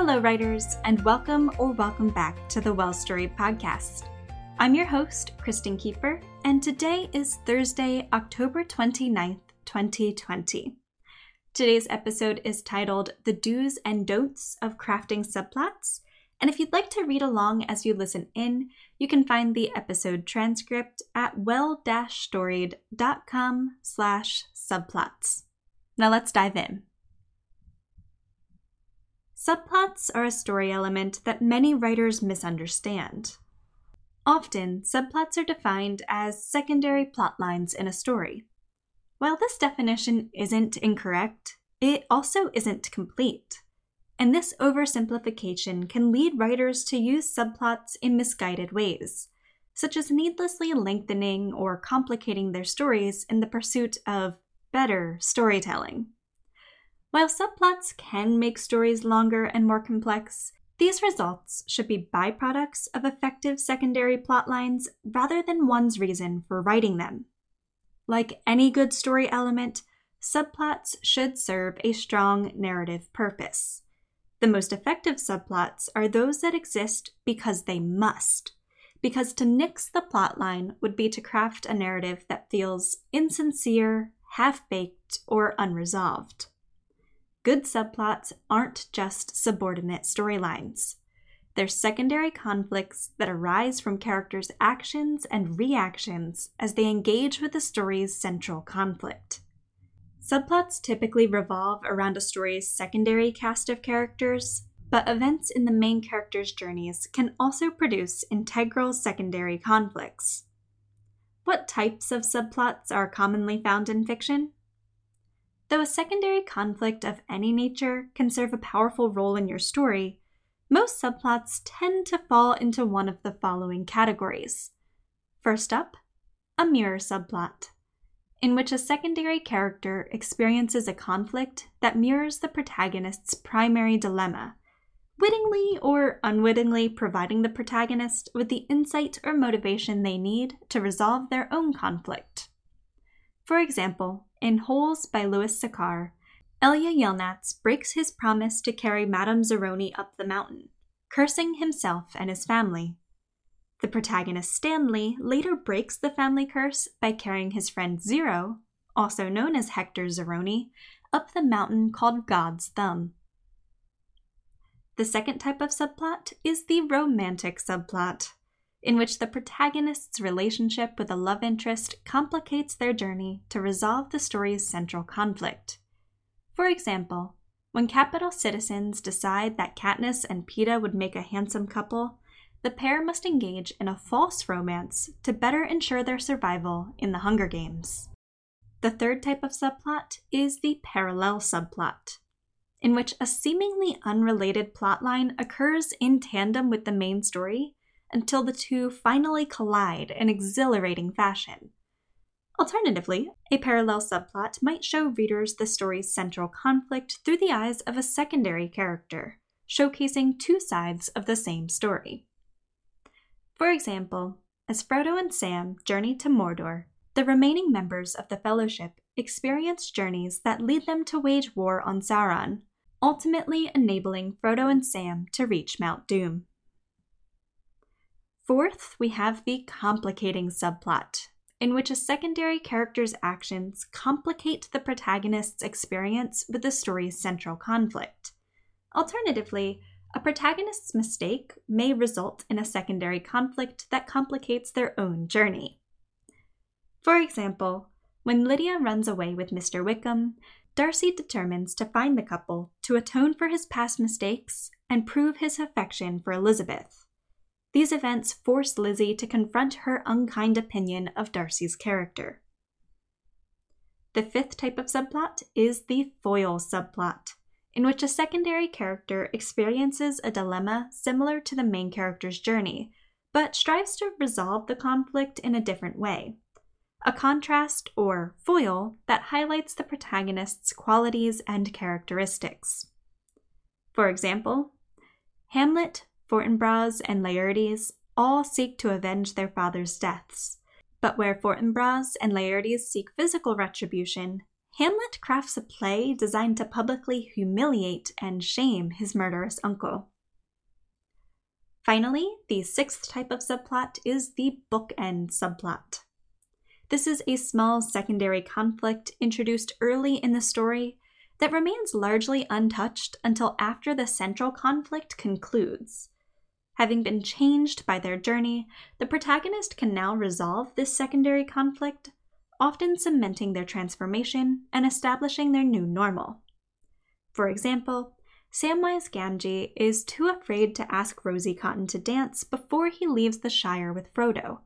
Hello, writers, and welcome or welcome back to the Well Storied podcast. I'm your host, Kristen Kieffer, and today is Thursday, October 29th, 2020. Today's episode is titled The Do's and Don'ts of Crafting Subplots, and if you'd like to read along as you listen in, you can find the episode transcript at well-storied.com slash subplots. Now let's dive in. Subplots are a story element that many writers misunderstand. Often, subplots are defined as secondary plot lines in a story. While this definition isn't incorrect, it also isn't complete. And this oversimplification can lead writers to use subplots in misguided ways, such as needlessly lengthening or complicating their stories in the pursuit of better storytelling. While subplots can make stories longer and more complex, these results should be byproducts of effective secondary plotlines rather than one's reason for writing them. Like any good story element, subplots should serve a strong narrative purpose. The most effective subplots are those that exist because they must, because to nix the plotline would be to craft a narrative that feels insincere, half baked, or unresolved. Good subplots aren't just subordinate storylines. They're secondary conflicts that arise from characters' actions and reactions as they engage with the story's central conflict. Subplots typically revolve around a story's secondary cast of characters, but events in the main character's journeys can also produce integral secondary conflicts. What types of subplots are commonly found in fiction? Though a secondary conflict of any nature can serve a powerful role in your story, most subplots tend to fall into one of the following categories. First up, a mirror subplot, in which a secondary character experiences a conflict that mirrors the protagonist's primary dilemma, wittingly or unwittingly providing the protagonist with the insight or motivation they need to resolve their own conflict. For example, in Holes by Louis Sachar, Elya Yelnats breaks his promise to carry Madame Zeroni up the mountain, cursing himself and his family. The protagonist Stanley later breaks the family curse by carrying his friend Zero, also known as Hector Zeroni, up the mountain called God's Thumb. The second type of subplot is the romantic subplot in which the protagonist's relationship with a love interest complicates their journey to resolve the story's central conflict. For example, when capital citizens decide that Katniss and Peeta would make a handsome couple, the pair must engage in a false romance to better ensure their survival in the Hunger Games. The third type of subplot is the parallel subplot, in which a seemingly unrelated plotline occurs in tandem with the main story until the two finally collide in exhilarating fashion. Alternatively, a parallel subplot might show readers the story's central conflict through the eyes of a secondary character, showcasing two sides of the same story. For example, as Frodo and Sam journey to Mordor, the remaining members of the Fellowship experience journeys that lead them to wage war on Sauron, ultimately enabling Frodo and Sam to reach Mount Doom. Fourth, we have the complicating subplot, in which a secondary character's actions complicate the protagonist's experience with the story's central conflict. Alternatively, a protagonist's mistake may result in a secondary conflict that complicates their own journey. For example, when Lydia runs away with Mr. Wickham, Darcy determines to find the couple to atone for his past mistakes and prove his affection for Elizabeth. These events force Lizzie to confront her unkind opinion of Darcy's character. The fifth type of subplot is the foil subplot, in which a secondary character experiences a dilemma similar to the main character's journey, but strives to resolve the conflict in a different way. A contrast or foil that highlights the protagonist's qualities and characteristics. For example, Hamlet, Fortinbras, and Laertes all seek to avenge their father's deaths. But where Fortinbras and Laertes seek physical retribution, Hamlet crafts a play designed to publicly humiliate and shame his murderous uncle. Finally, the sixth type of subplot is the bookend subplot. This is a small secondary conflict introduced early in the story that remains largely untouched until after the central conflict concludes. Having been changed by their journey, the protagonist can now resolve this secondary conflict, often cementing their transformation and establishing their new normal. For example, Samwise Gamgee is too afraid to ask Rosie Cotton to dance before he leaves the Shire with Frodo.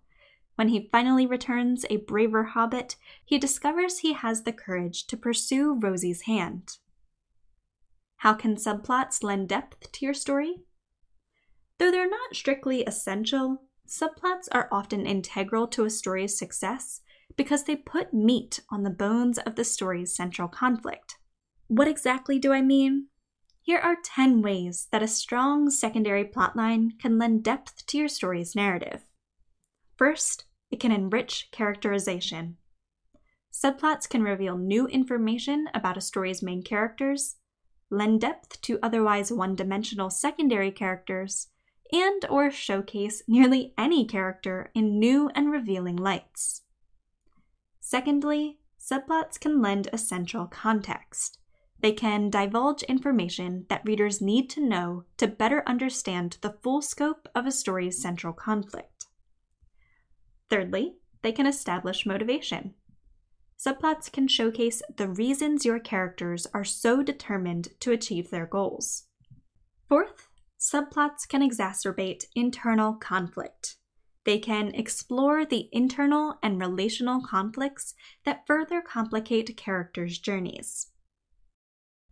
When he finally returns a braver hobbit, he discovers he has the courage to pursue Rosie's hand. How can subplots lend depth to your story? Though they're not strictly essential, subplots are often integral to a story's success because they put meat on the bones of the story's central conflict. What exactly do I mean? Here are 10 ways that a strong secondary plotline can lend depth to your story's narrative. First, it can enrich characterization. Subplots can reveal new information about a story's main characters, lend depth to otherwise one dimensional secondary characters, and or showcase nearly any character in new and revealing lights. Secondly, subplots can lend essential context. They can divulge information that readers need to know to better understand the full scope of a story's central conflict. Thirdly, they can establish motivation. Subplots can showcase the reasons your characters are so determined to achieve their goals. Fourth, subplots can exacerbate internal conflict. They can explore the internal and relational conflicts that further complicate characters' journeys.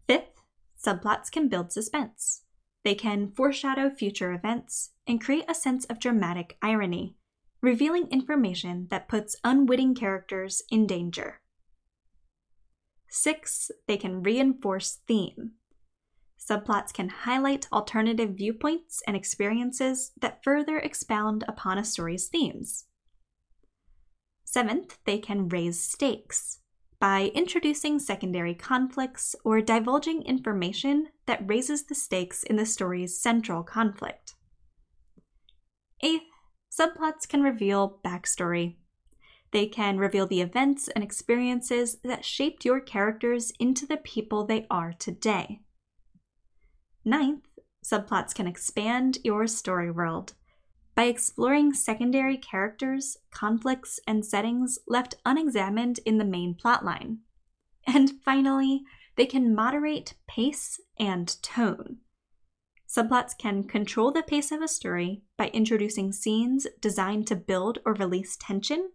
Fifth, subplots can build suspense. They can foreshadow future events and create a sense of dramatic irony, revealing information that puts unwitting characters in danger. Six, they can reinforce theme. Subplots can highlight alternative viewpoints and experiences that further expound upon a story's themes. Seventh, they can raise stakes by introducing secondary conflicts or divulging information that raises the stakes in the story's central conflict. Eighth, subplots can reveal backstory. They can reveal the events and experiences that shaped your characters into the people they are today. Ninth, subplots can expand your story world by exploring secondary characters, conflicts, and settings left unexamined in the main plotline. And finally, they can moderate pace and tone. Subplots can control the pace of a story by introducing scenes designed to build or release tension.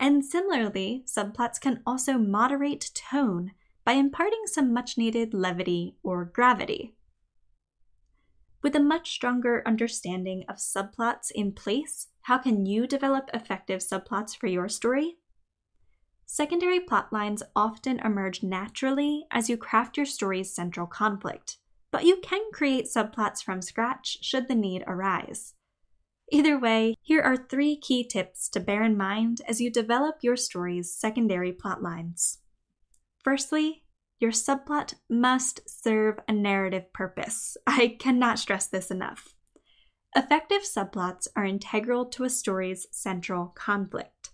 And similarly, subplots can also moderate tone by imparting some much needed levity or gravity. With a much stronger understanding of subplots in place, how can you develop effective subplots for your story? Secondary plotlines often emerge naturally as you craft your story's central conflict, but you can create subplots from scratch should the need arise. Either way, here are three key tips to bear in mind as you develop your story's secondary plotlines. Firstly, your subplot must serve a narrative purpose. I cannot stress this enough. Effective subplots are integral to a story's central conflict.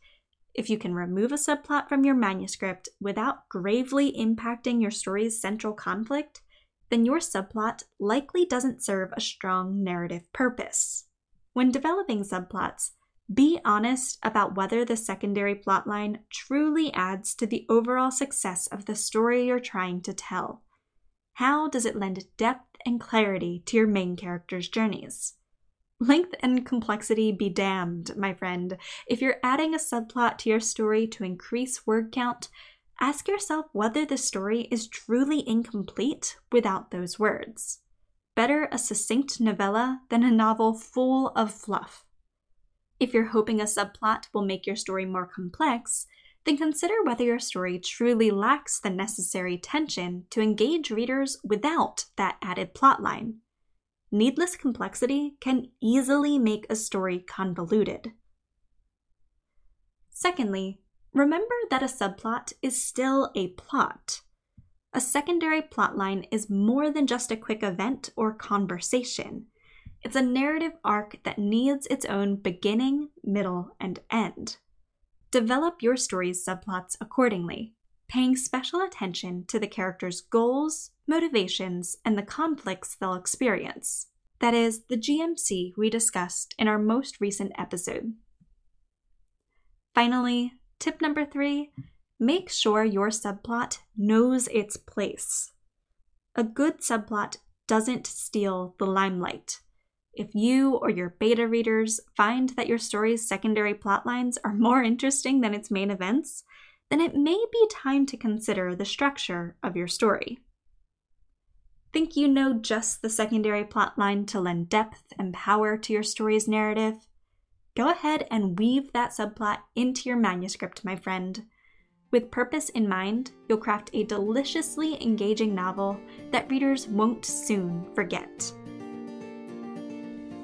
If you can remove a subplot from your manuscript without gravely impacting your story's central conflict, then your subplot likely doesn't serve a strong narrative purpose. When developing subplots, be honest about whether the secondary plotline truly adds to the overall success of the story you're trying to tell. How does it lend depth and clarity to your main characters' journeys? Length and complexity be damned, my friend. If you're adding a subplot to your story to increase word count, ask yourself whether the story is truly incomplete without those words. Better a succinct novella than a novel full of fluff. If you're hoping a subplot will make your story more complex, then consider whether your story truly lacks the necessary tension to engage readers without that added plotline. Needless complexity can easily make a story convoluted. Secondly, remember that a subplot is still a plot. A secondary plotline is more than just a quick event or conversation. It's a narrative arc that needs its own beginning, middle, and end. Develop your story's subplots accordingly, paying special attention to the characters' goals, motivations, and the conflicts they'll experience. That is, the GMC we discussed in our most recent episode. Finally, tip number three make sure your subplot knows its place. A good subplot doesn't steal the limelight. If you or your beta readers find that your story's secondary plotlines are more interesting than its main events, then it may be time to consider the structure of your story. Think you know just the secondary plotline to lend depth and power to your story's narrative? Go ahead and weave that subplot into your manuscript, my friend. With purpose in mind, you'll craft a deliciously engaging novel that readers won't soon forget.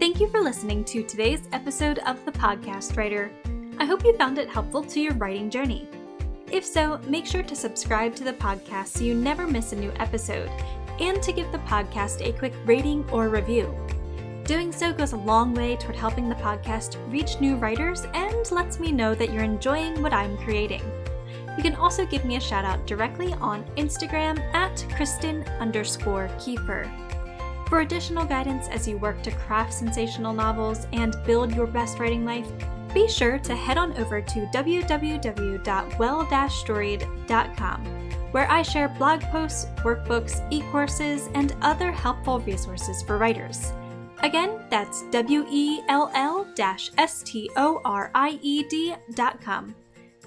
Thank you for listening to today's episode of The Podcast Writer. I hope you found it helpful to your writing journey. If so, make sure to subscribe to the podcast so you never miss a new episode, and to give the podcast a quick rating or review. Doing so goes a long way toward helping the podcast reach new writers and lets me know that you're enjoying what I'm creating. You can also give me a shout out directly on Instagram at Kristen underscore Kieffer. For additional guidance as you work to craft sensational novels and build your best writing life, be sure to head on over to www.well-storied.com, where I share blog posts, workbooks, e courses, and other helpful resources for writers. Again, that's W E L L S T O R I E D.com.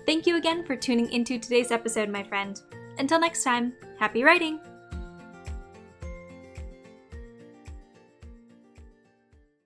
Thank you again for tuning into today's episode, my friend. Until next time, happy writing!